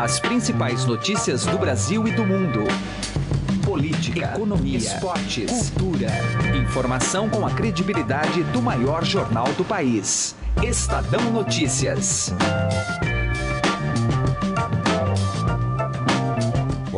As principais notícias do Brasil e do mundo. Política, economia, esportes, cultura. Informação com a credibilidade do maior jornal do país. Estadão Notícias.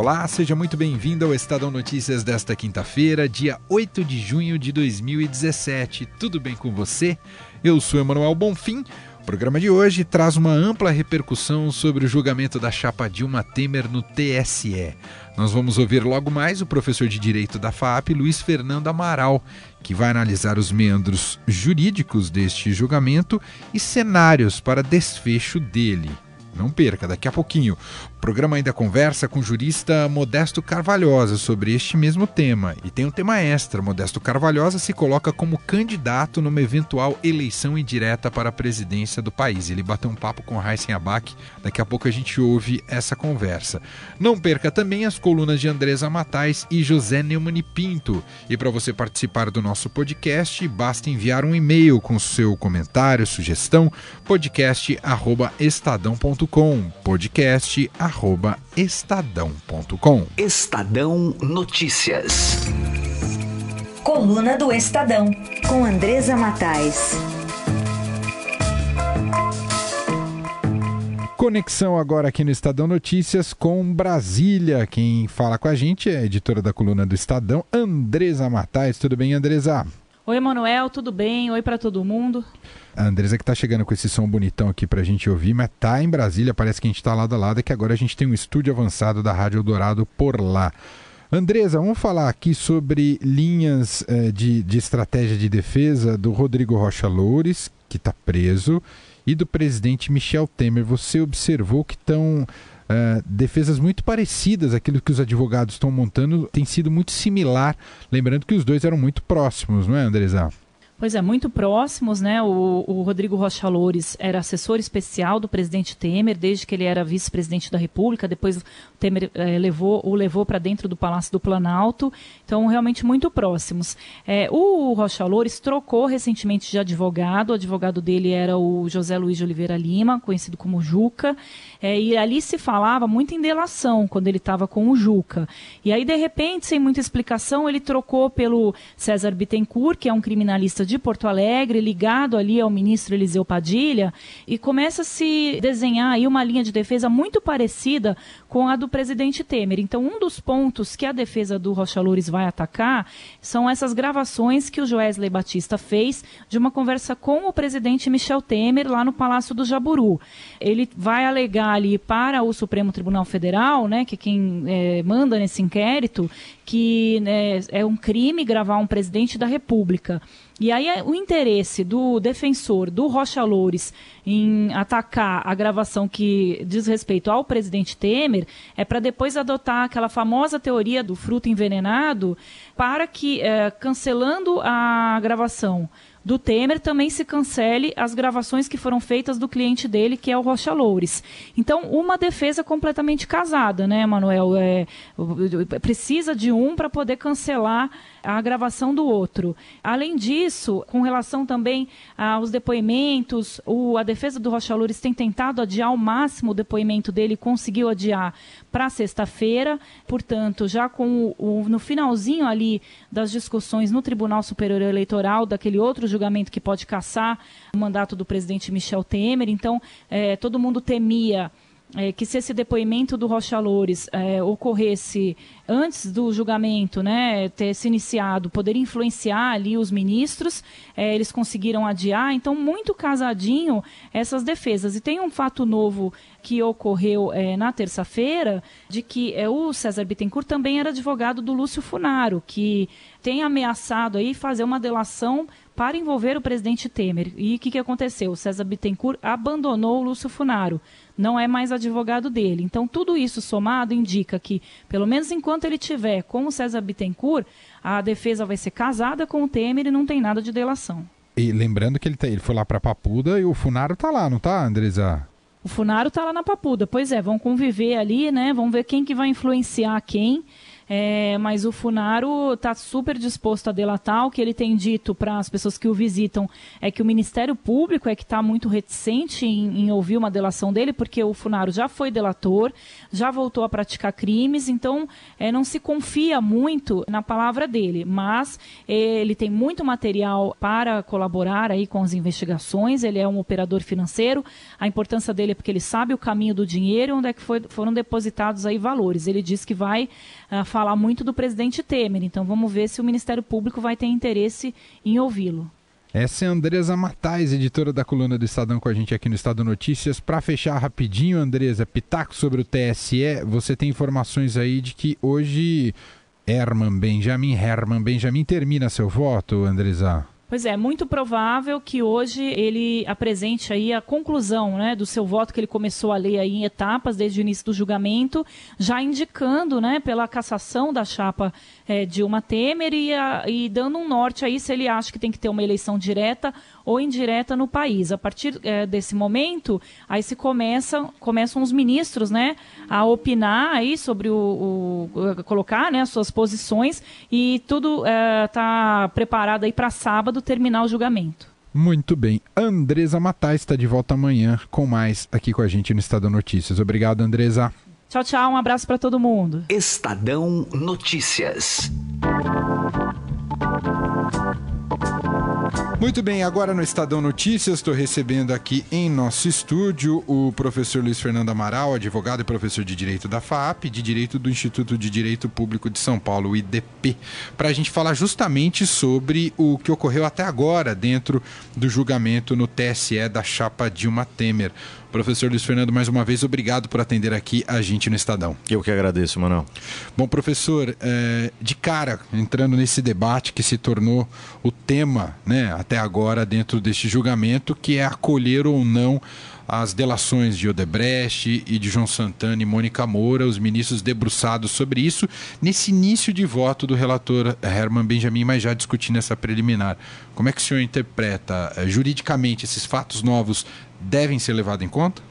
Olá, seja muito bem-vindo ao Estadão Notícias desta quinta-feira, dia 8 de junho de 2017. Tudo bem com você? Eu sou Emanuel Bonfim. O programa de hoje traz uma ampla repercussão sobre o julgamento da chapa Dilma Temer no TSE. Nós vamos ouvir logo mais o professor de Direito da FAP, Luiz Fernando Amaral, que vai analisar os meandros jurídicos deste julgamento e cenários para desfecho dele. Não perca, daqui a pouquinho. O programa ainda conversa com o jurista Modesto Carvalhosa sobre este mesmo tema. E tem um tema extra: Modesto Carvalhosa se coloca como candidato numa eventual eleição indireta para a presidência do país. Ele bateu um papo com Heisen Abac. Daqui a pouco a gente ouve essa conversa. Não perca também as colunas de Andresa Matais e José Neumann Pinto. E para você participar do nosso podcast, basta enviar um e-mail com seu comentário, sugestão, podcast@estadão.com estadão.com, podcast arroba estadão.com. Estadão Notícias. Coluna do Estadão, com Andresa Matais. Conexão agora aqui no Estadão Notícias com Brasília. Quem fala com a gente é a editora da coluna do Estadão, Andresa Matais. Tudo bem, Andresa? Oi, Manuel, tudo bem? Oi para todo mundo. A Andresa que tá chegando com esse som bonitão aqui pra gente ouvir, mas tá em Brasília, parece que a gente tá lado a lado, é que agora a gente tem um estúdio avançado da Rádio Dourado por lá. Andresa, vamos falar aqui sobre linhas eh, de, de estratégia de defesa do Rodrigo Rocha Loures, que está preso, e do presidente Michel Temer. Você observou que estão Uh, defesas muito parecidas aquilo que os advogados estão montando tem sido muito similar, lembrando que os dois eram muito próximos, não é, Andresa? Pois é, muito próximos, né? O, o, Rodrigo Rocha Loures era assessor especial do presidente Temer, desde que ele era vice-presidente da República, depois o Temer eh, levou, o levou para dentro do Palácio do Planalto, então realmente muito próximos. É, o Rocha Loures trocou recentemente de advogado, o advogado dele era o José Luiz de Oliveira Lima, conhecido como Juca, é, e ali se falava muito em delação quando ele estava com o Juca. E aí, de repente, sem muita explicação, ele trocou pelo César Bittencourt, que é um criminalista de Porto Alegre, ligado ali ao ministro Eliseu Padilha, e começa a se desenhar aí uma linha de defesa muito parecida com a do presidente Temer. Então, um dos pontos que a defesa do Rocha Loures vai atacar são essas gravações que o Joesley Batista fez de uma conversa com o presidente Michel Temer lá no Palácio do Jaburu. Ele vai alegar ali para o Supremo Tribunal Federal, né, que quem é, manda nesse inquérito, que né, é um crime gravar um presidente da República. E aí é o interesse do defensor do Rocha Loures em atacar a gravação que diz respeito ao presidente Temer é para depois adotar aquela famosa teoria do fruto envenenado para que, é, cancelando a gravação do Temer também se cancele as gravações que foram feitas do cliente dele, que é o Rocha Loures. Então, uma defesa completamente casada, né, Manuel? É, precisa de um para poder cancelar a gravação do outro. Além disso, com relação também aos depoimentos, o, a defesa do Rocha Loures tem tentado adiar ao máximo o depoimento dele, conseguiu adiar para sexta-feira, portanto, já com o, o, no finalzinho ali das discussões no Tribunal Superior Eleitoral, daquele outro julgamento que pode caçar o mandato do presidente Michel Temer, então é, todo mundo temia é, que se esse depoimento do Rocha Loures é, ocorresse antes do julgamento né, ter se iniciado, poderia influenciar ali os ministros, é, eles conseguiram adiar, então muito casadinho essas defesas. E tem um fato novo que ocorreu é, na terça-feira, de que é, o César Bittencourt também era advogado do Lúcio Funaro, que tem ameaçado aí fazer uma delação para envolver o presidente Temer. E o que, que aconteceu? O César Bittencourt abandonou o Lúcio Funaro não é mais advogado dele. Então, tudo isso somado indica que, pelo menos enquanto ele tiver com o César Bittencourt, a defesa vai ser casada com o Temer e não tem nada de delação. E lembrando que ele, tá, ele foi lá para Papuda e o Funaro tá lá, não tá, Andresa? O Funaro tá lá na Papuda. Pois é, vão conviver ali, né? Vão ver quem que vai influenciar quem. É, mas o Funaro está super disposto a delatar. O que ele tem dito para as pessoas que o visitam é que o Ministério Público é que está muito reticente em, em, ouvir uma delação dele, porque o Funaro já foi delator, já voltou a praticar crimes, então é, não se confia muito na palavra dele. Mas ele tem muito material para colaborar aí com as investigações. Ele é um operador financeiro. A importância dele é porque ele sabe o caminho do dinheiro, onde é que foi, foram depositados aí valores. Ele diz que vai uh, falar muito do presidente Temer. Então vamos ver se o Ministério Público vai ter interesse em ouvi-lo. Essa é a Andresa Matais, editora da coluna do Estadão com a gente aqui no Estado Notícias. Para fechar rapidinho, Andresa, pitaco sobre o TSE, você tem informações aí de que hoje Herman Benjamin, Herman Benjamin termina seu voto, Andresa? Pois é, muito provável que hoje ele apresente aí a conclusão né, do seu voto que ele começou a ler aí em etapas desde o início do julgamento, já indicando né, pela cassação da chapa é, Dilma Temer e, a, e dando um norte aí se ele acha que tem que ter uma eleição direta ou indireta no país. A partir é, desse momento, aí se começa, começam os ministros né, a opinar aí sobre o, o colocar né, as suas posições e tudo está é, preparado aí para sábado terminar o julgamento. Muito bem. Andresa Matais está de volta amanhã com mais aqui com a gente no Estadão Notícias. Obrigado, Andresa. Tchau, tchau. Um abraço para todo mundo. Estadão Notícias. Muito bem, agora no Estadão Notícias, estou recebendo aqui em nosso estúdio o professor Luiz Fernando Amaral, advogado e professor de Direito da FAP, de Direito do Instituto de Direito Público de São Paulo, IDP, para a gente falar justamente sobre o que ocorreu até agora dentro do julgamento no TSE da chapa Dilma Temer. Professor Luiz Fernando, mais uma vez, obrigado por atender aqui a gente no Estadão. Eu que agradeço, Manuel. Bom, professor, é, de cara, entrando nesse debate que se tornou o tema né, até agora dentro deste julgamento, que é acolher ou não as delações de Odebrecht e de João Santana e Mônica Moura, os ministros debruçados sobre isso, nesse início de voto do relator Herman Benjamin, mas já discutindo essa preliminar. Como é que o senhor interpreta eh, juridicamente esses fatos novos devem ser levados em conta?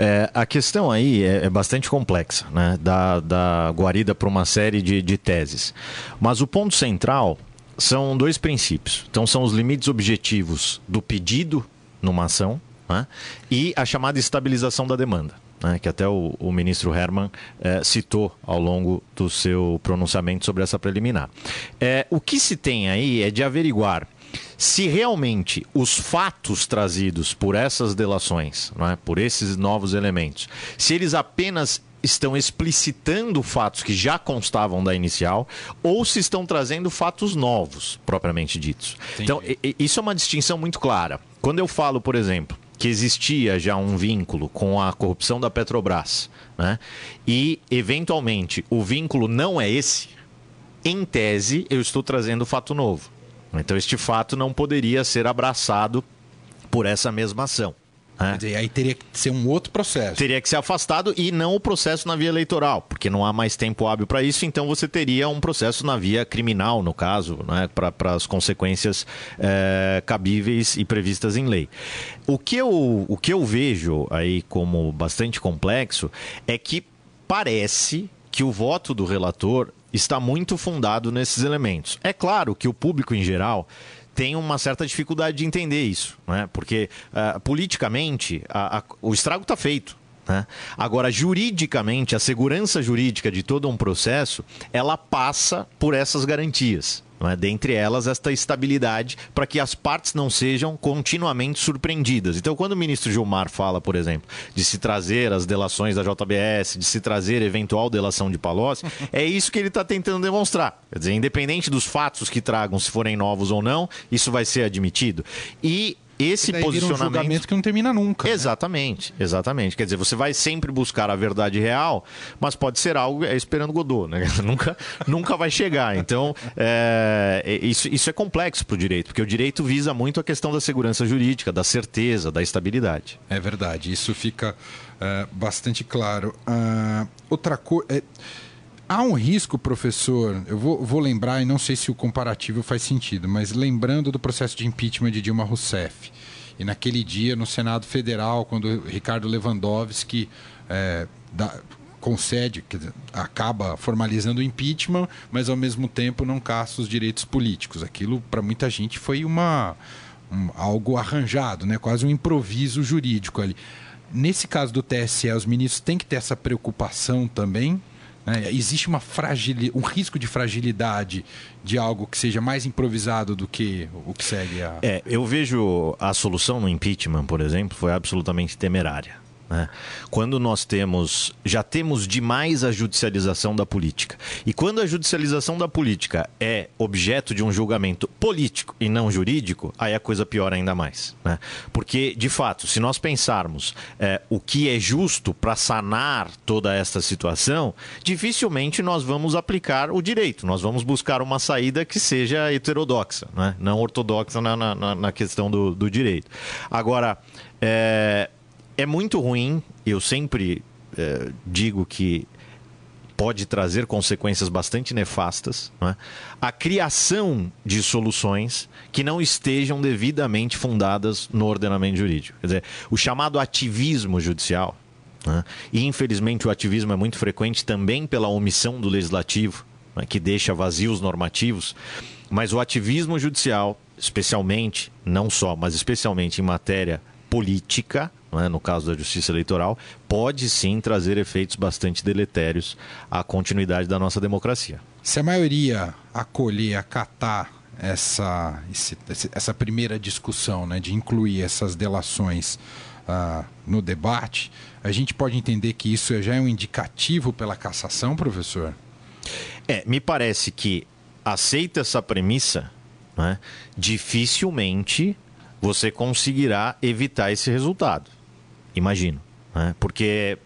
É, a questão aí é, é, bastante complexa, né? da, da guarida para uma série de, de teses. Mas o ponto central são dois princípios. Então, são os limites objetivos do pedido numa ação né? e a chamada estabilização da demanda. Né, que até o, o ministro Herman é, citou ao longo do seu pronunciamento sobre essa preliminar. É, o que se tem aí é de averiguar se realmente os fatos trazidos por essas delações, é? por esses novos elementos, se eles apenas estão explicitando fatos que já constavam da inicial ou se estão trazendo fatos novos, propriamente ditos. Entendi. Então, isso é uma distinção muito clara. Quando eu falo, por exemplo, que existia já um vínculo com a corrupção da Petrobras, né? e eventualmente o vínculo não é esse, em tese eu estou trazendo fato novo. Então, este fato não poderia ser abraçado por essa mesma ação. Né? Quer dizer, aí teria que ser um outro processo. Teria que ser afastado e não o processo na via eleitoral, porque não há mais tempo hábil para isso, então você teria um processo na via criminal, no caso, né, para as consequências é, cabíveis e previstas em lei. O que, eu, o que eu vejo aí como bastante complexo é que parece que o voto do relator está muito fundado nesses elementos. É claro que o público em geral tem uma certa dificuldade de entender isso, né? porque uh, politicamente a, a, o estrago está feito. Né? Agora, juridicamente, a segurança jurídica de todo um processo, ela passa por essas garantias. É? Dentre elas, esta estabilidade para que as partes não sejam continuamente surpreendidas. Então, quando o ministro Gilmar fala, por exemplo, de se trazer as delações da JBS, de se trazer eventual delação de Palocci, é isso que ele está tentando demonstrar. Quer dizer, independente dos fatos que tragam, se forem novos ou não, isso vai ser admitido. E esse posicionamento. um julgamento que não termina nunca. Né? Exatamente, né? exatamente. Quer dizer, você vai sempre buscar a verdade real, mas pode ser algo é, esperando Godot, né? nunca, nunca vai chegar. Então, é, é, isso, isso é complexo para o direito, porque o direito visa muito a questão da segurança jurídica, da certeza, da estabilidade. É verdade, isso fica é, bastante claro. Uh, outra coisa. É, há um risco, professor, eu vou, vou, lembrar, e não sei se o comparativo faz sentido, mas lembrando do processo de impeachment de Dilma Rousseff. E naquele dia, no Senado Federal, quando Ricardo Lewandowski é, da, concede, acaba formalizando o impeachment, mas ao mesmo tempo não caça os direitos políticos. Aquilo, para muita gente, foi uma, um, algo arranjado, né? quase um improviso jurídico ali. Nesse caso do TSE, os ministros têm que ter essa preocupação também né? Existe uma fragil... um risco de fragilidade de algo que seja mais improvisado do que o que segue a. É, eu vejo a solução no impeachment, por exemplo, foi absolutamente temerária. Né? Quando nós temos, já temos demais a judicialização da política. E quando a judicialização da política é objeto de um julgamento político e não jurídico, aí a coisa piora ainda mais. Né? Porque, de fato, se nós pensarmos é, o que é justo para sanar toda esta situação, dificilmente nós vamos aplicar o direito. Nós vamos buscar uma saída que seja heterodoxa, né? não ortodoxa na, na, na questão do, do direito. Agora, é, é muito ruim. Eu sempre é, digo que pode trazer consequências bastante nefastas. É? A criação de soluções que não estejam devidamente fundadas no ordenamento jurídico. Quer dizer, o chamado ativismo judicial. É? E infelizmente o ativismo é muito frequente também pela omissão do legislativo, é? que deixa vazios normativos. Mas o ativismo judicial, especialmente, não só, mas especialmente em matéria política, é? no caso da justiça eleitoral, pode sim trazer efeitos bastante deletérios à continuidade da nossa democracia. Se a maioria acolher, acatar essa, essa primeira discussão, né, de incluir essas delações uh, no debate, a gente pode entender que isso já é um indicativo pela cassação, professor? É, me parece que aceita essa premissa, né, dificilmente você conseguirá evitar esse resultado. Imagino. Né? Porque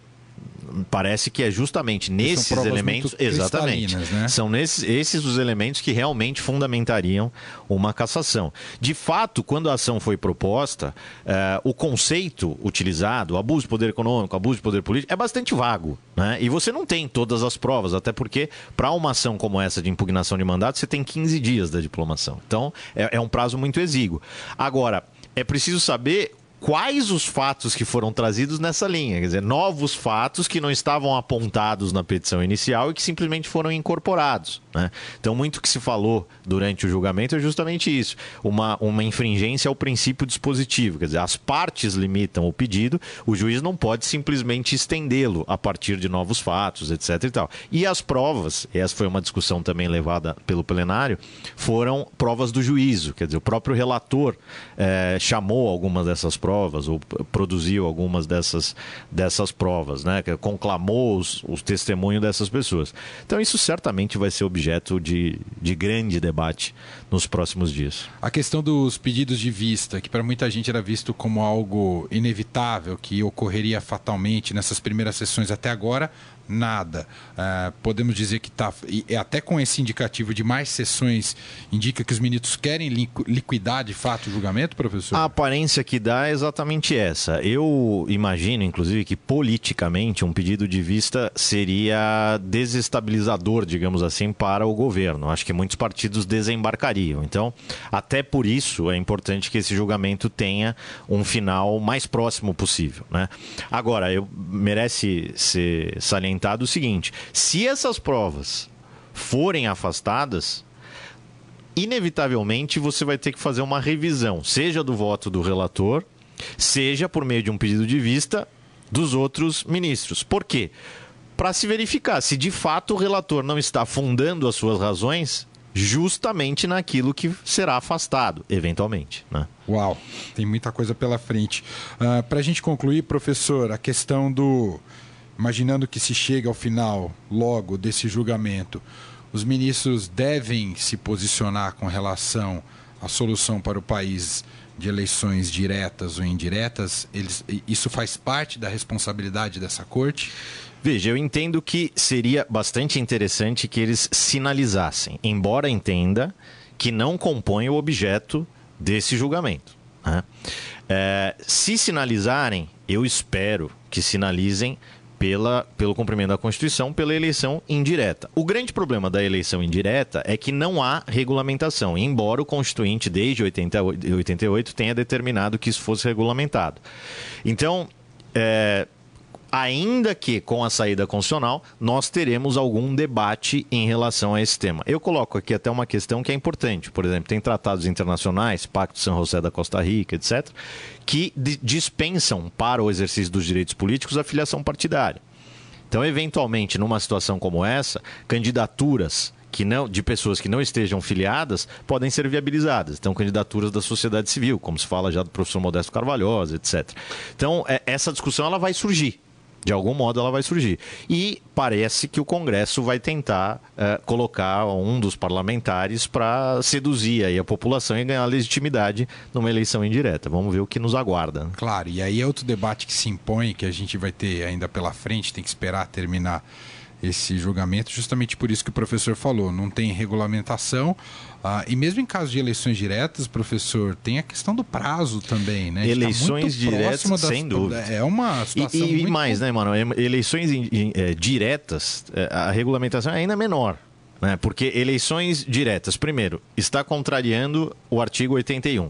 parece que é justamente nesses elementos exatamente né? são nesses esses os elementos que realmente fundamentariam uma cassação de fato quando a ação foi proposta eh, o conceito utilizado abuso de poder econômico abuso de poder político é bastante vago né? e você não tem todas as provas até porque para uma ação como essa de impugnação de mandato você tem 15 dias da diplomação então é, é um prazo muito exíguo agora é preciso saber quais os fatos que foram trazidos nessa linha, quer dizer, novos fatos que não estavam apontados na petição inicial e que simplesmente foram incorporados. Né? Então, muito que se falou durante o julgamento é justamente isso: uma, uma infringência ao princípio dispositivo, quer dizer, as partes limitam o pedido, o juiz não pode simplesmente estendê-lo a partir de novos fatos, etc. E, tal. e as provas, essa foi uma discussão também levada pelo plenário, foram provas do juízo, quer dizer, o próprio relator eh, chamou algumas dessas provas provas, ou produziu algumas dessas, dessas provas, né? conclamou os, os testemunhos dessas pessoas. Então, isso certamente vai ser objeto de, de grande debate nos próximos dias. A questão dos pedidos de vista, que para muita gente era visto como algo inevitável, que ocorreria fatalmente nessas primeiras sessões até agora, nada. Uh, podemos dizer que está. E até com esse indicativo de mais sessões, indica que os ministros querem liquidar de fato o julgamento, professor? A aparência que dá é exatamente essa. Eu imagino, inclusive, que politicamente um pedido de vista seria desestabilizador, digamos assim, para o governo. Acho que muitos partidos desembarcariam. Então, até por isso é importante que esse julgamento tenha um final mais próximo possível. Né? Agora, eu, merece ser salientado o seguinte: se essas provas forem afastadas, inevitavelmente você vai ter que fazer uma revisão, seja do voto do relator, seja por meio de um pedido de vista dos outros ministros. Por quê? Para se verificar se de fato o relator não está fundando as suas razões justamente naquilo que será afastado, eventualmente. Né? Uau, tem muita coisa pela frente. Uh, ah, Para a gente concluir, professor, a questão do imaginando que se chega ao final logo desse julgamento, os ministros devem se posicionar com relação à solução para o país de eleições diretas ou indiretas? Eles, isso faz parte da responsabilidade dessa corte? Veja, eu entendo que seria bastante interessante que eles sinalizassem, embora entenda que não compõe o objeto desse julgamento. Né? É, se sinalizarem, eu espero que sinalizem pela, pelo cumprimento da Constituição, pela eleição indireta. O grande problema da eleição indireta é que não há regulamentação, embora o Constituinte, desde 88, 88 tenha determinado que isso fosse regulamentado. Então, é, ainda que com a saída constitucional, nós teremos algum debate em relação a esse tema. Eu coloco aqui até uma questão que é importante. Por exemplo, tem tratados internacionais, Pacto São José da Costa Rica, etc., que dispensam para o exercício dos direitos políticos a filiação partidária. Então, eventualmente, numa situação como essa, candidaturas que não, de pessoas que não estejam filiadas podem ser viabilizadas. Então, candidaturas da sociedade civil, como se fala já do professor Modesto Carvalhosa, etc. Então, é, essa discussão ela vai surgir. De algum modo ela vai surgir. E parece que o Congresso vai tentar uh, colocar um dos parlamentares para seduzir aí a população e ganhar legitimidade numa eleição indireta. Vamos ver o que nos aguarda. Claro, e aí é outro debate que se impõe, que a gente vai ter ainda pela frente, tem que esperar terminar esse julgamento, justamente por isso que o professor falou, não tem regulamentação. Ah, e mesmo em caso de eleições diretas, professor, tem a questão do prazo também, né? Tá eleições tá diretas, das, sem dúvida. É uma situação E, e, muito... e mais, né, mano? Eleições é, diretas, é, a regulamentação é ainda menor. Né? Porque eleições diretas, primeiro, está contrariando o artigo 81.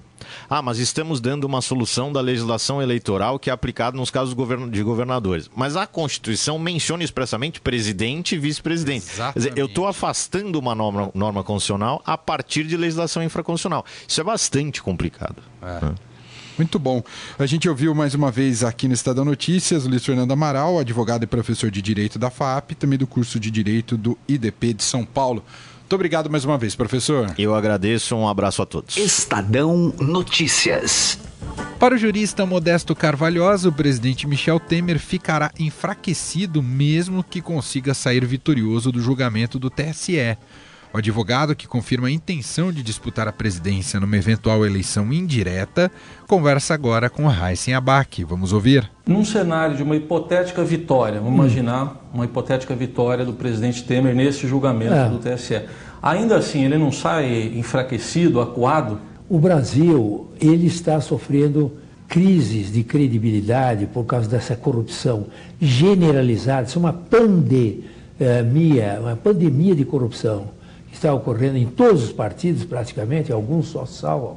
Ah, mas estamos dando uma solução da legislação eleitoral que é aplicada nos casos de governadores. Mas a Constituição menciona expressamente presidente e vice-presidente. Eu estou afastando uma norma, norma constitucional a partir de legislação infraconstitucional. Isso é bastante complicado. É. Né? Muito bom. A gente ouviu mais uma vez aqui no Estadão Notícias o Luiz Fernando Amaral, advogado e professor de Direito da FAP, também do curso de Direito do IDP de São Paulo. Muito obrigado mais uma vez, professor. Eu agradeço, um abraço a todos. Estadão Notícias. Para o jurista Modesto Carvalhosa, o presidente Michel Temer ficará enfraquecido mesmo que consiga sair vitorioso do julgamento do TSE. O advogado, que confirma a intenção de disputar a presidência numa eventual eleição indireta, conversa agora com Raíssen Abac. Vamos ouvir. Num cenário de uma hipotética vitória, vamos hum. imaginar uma hipotética vitória do presidente Temer nesse julgamento é. do TSE. Ainda assim, ele não sai enfraquecido, acuado? O Brasil, ele está sofrendo crises de credibilidade por causa dessa corrupção generalizada, isso é uma pandemia, uma pandemia de corrupção está ocorrendo em todos os partidos, praticamente, alguns só salvam,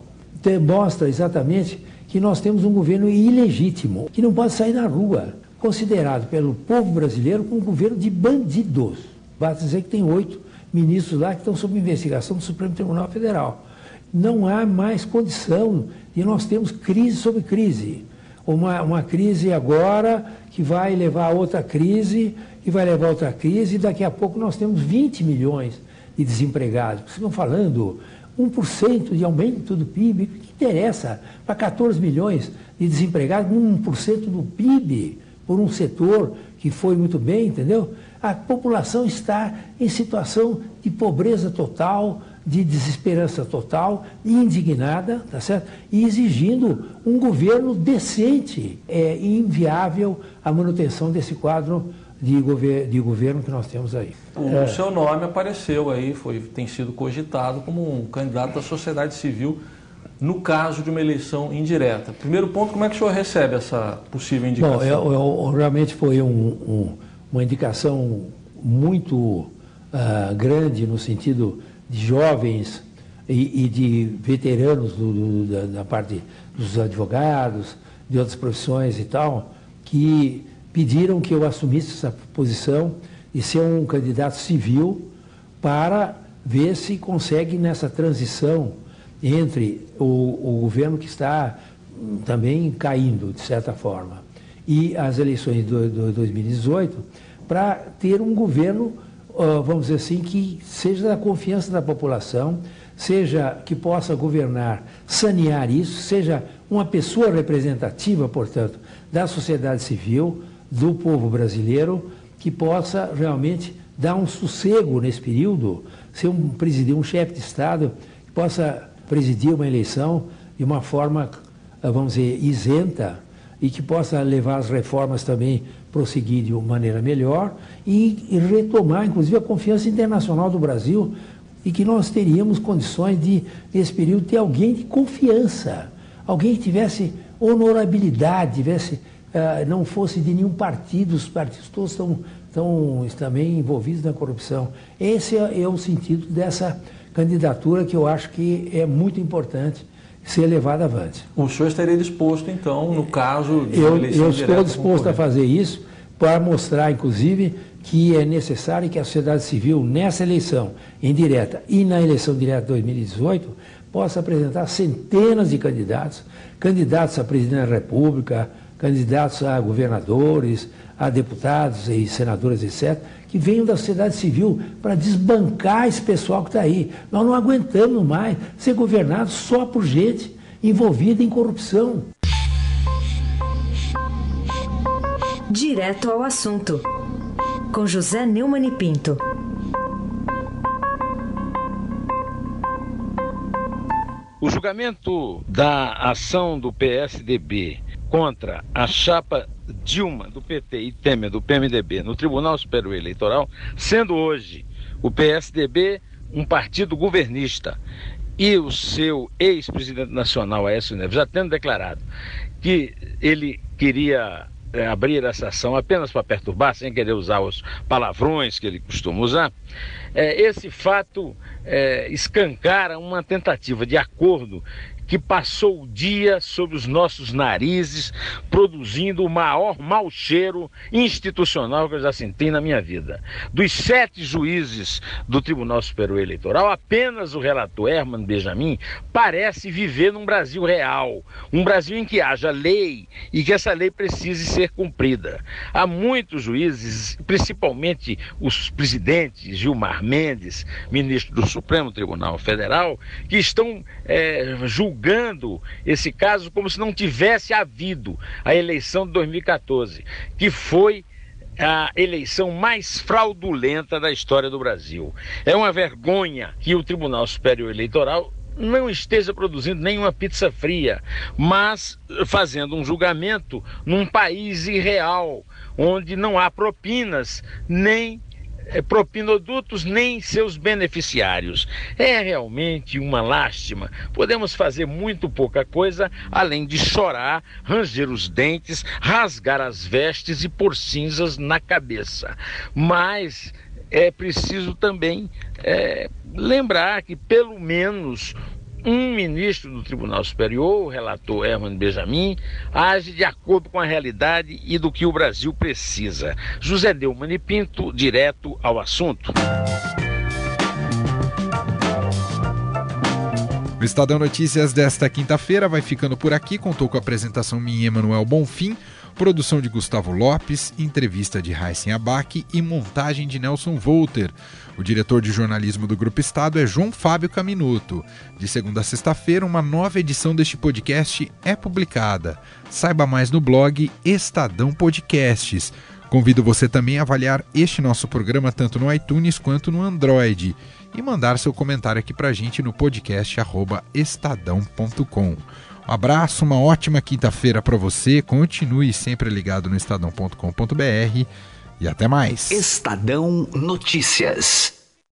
mostra exatamente que nós temos um governo ilegítimo, que não pode sair na rua, considerado pelo povo brasileiro como um governo de bandidos. Basta dizer que tem oito ministros lá que estão sob investigação do Supremo Tribunal Federal. Não há mais condição e nós temos crise sobre crise. Uma, uma crise agora que vai levar a outra crise, que vai levar a outra crise, e daqui a pouco nós temos 20 milhões de desempregados. Vocês estão falando 1% de aumento do PIB. O que interessa para 14 milhões de desempregados, 1% do PIB por um setor que foi muito bem, entendeu? A população está em situação de pobreza total, de desesperança total, indignada, tá certo? E exigindo um governo decente. É inviável a manutenção desse quadro de, gover de governo que nós temos aí. O é. seu nome apareceu aí, foi, tem sido cogitado como um candidato da sociedade civil no caso de uma eleição indireta. Primeiro ponto, como é que o senhor recebe essa possível indicação? Bom, eu, eu, realmente foi um, um, uma indicação muito uh, grande no sentido de jovens e, e de veteranos do, do, da, da parte dos advogados, de outras profissões e tal, que pediram que eu assumisse essa posição de ser um candidato civil para ver se consegue nessa transição entre o, o governo que está também caindo, de certa forma, e as eleições de 2018, para ter um governo, vamos dizer assim, que seja da confiança da população, seja que possa governar, sanear isso, seja uma pessoa representativa, portanto, da sociedade civil, do povo brasileiro que possa realmente dar um sossego nesse período, ser um presidente, um chefe de Estado que possa presidir uma eleição de uma forma, vamos dizer, isenta e que possa levar as reformas também prosseguir de uma maneira melhor e, e retomar, inclusive, a confiança internacional do Brasil e que nós teríamos condições de, nesse período, ter alguém de confiança, alguém que tivesse honorabilidade, tivesse não fosse de nenhum partido, os partidos todos estão, estão também envolvidos na corrupção. Esse é, é o sentido dessa candidatura que eu acho que é muito importante ser levada avante. O senhor estaria disposto, então, no caso de eu, eu estou disposto a fazer isso, para mostrar, inclusive, que é necessário que a sociedade civil, nessa eleição indireta e na eleição direta de 2018, possa apresentar centenas de candidatos, candidatos a presidente da República, candidatos a governadores, a deputados e senadores, etc., que venham da sociedade civil para desbancar esse pessoal que está aí. Nós não aguentamos mais ser governados só por gente envolvida em corrupção. Direto ao assunto, com José Neumann e Pinto. O julgamento da ação do PSDB contra a chapa Dilma do PT e Temer do PMDB no Tribunal Superior Eleitoral, sendo hoje o PSDB um partido governista. E o seu ex-presidente nacional, Aécio Neves, já tendo declarado que ele queria é, abrir essa ação apenas para perturbar, sem querer usar os palavrões que ele costuma usar, é, esse fato é, escancara uma tentativa de acordo que passou o dia sob os nossos narizes, produzindo o maior mau cheiro institucional que eu já senti na minha vida. Dos sete juízes do Tribunal Superior Eleitoral, apenas o relator Herman Benjamin parece viver num Brasil real, um Brasil em que haja lei e que essa lei precise ser cumprida. Há muitos juízes, principalmente os presidentes Gilmar Mendes, ministro do Supremo Tribunal Federal, que estão é, julgando julgando esse caso como se não tivesse havido a eleição de 2014, que foi a eleição mais fraudulenta da história do Brasil. É uma vergonha que o Tribunal Superior Eleitoral não esteja produzindo nenhuma pizza fria, mas fazendo um julgamento num país irreal, onde não há propinas nem propinodutos nem seus beneficiários. É realmente uma lástima. Podemos fazer muito pouca coisa além de chorar, ranger os dentes, rasgar as vestes e pôr cinzas na cabeça. Mas é preciso também é, lembrar que pelo menos um ministro do Tribunal Superior, o relator Herman Benjamin, age de acordo com a realidade e do que o Brasil precisa. José Delmani Pinto, direto ao assunto. O Estadão Notícias desta quinta-feira vai ficando por aqui. Contou com a apresentação minha, Emanuel Bonfim, produção de Gustavo Lopes, entrevista de Heisen Abac e montagem de Nelson Volter. O diretor de jornalismo do Grupo Estado é João Fábio Caminuto. De segunda a sexta-feira, uma nova edição deste podcast é publicada. Saiba mais no blog Estadão Podcasts. Convido você também a avaliar este nosso programa tanto no iTunes quanto no Android e mandar seu comentário aqui pra gente no podcast estadão.com. Um abraço, uma ótima quinta-feira para você. Continue sempre ligado no estadão.com.br e até mais. Estadão Notícias.